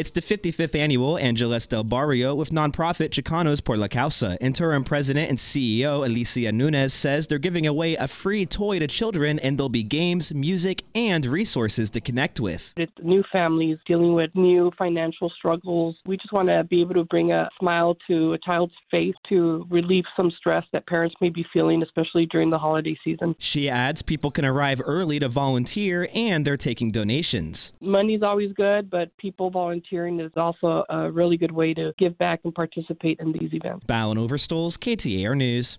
It's the 55th annual Angeles del Barrio with nonprofit Chicanos por la Causa. Interim president and CEO Alicia Nuñez says they're giving away a free toy to children and there'll be games, music, and resources to connect with. It's new families dealing with new financial struggles. We just want to be able to bring a smile to a child's face to relieve some stress that parents may be feeling, especially during the holiday season. She adds people can arrive early to volunteer and they're taking donations. Money's always good, but people volunteering is also a really good way to give back and participate in these events. Balin Overstolz, KTAR News.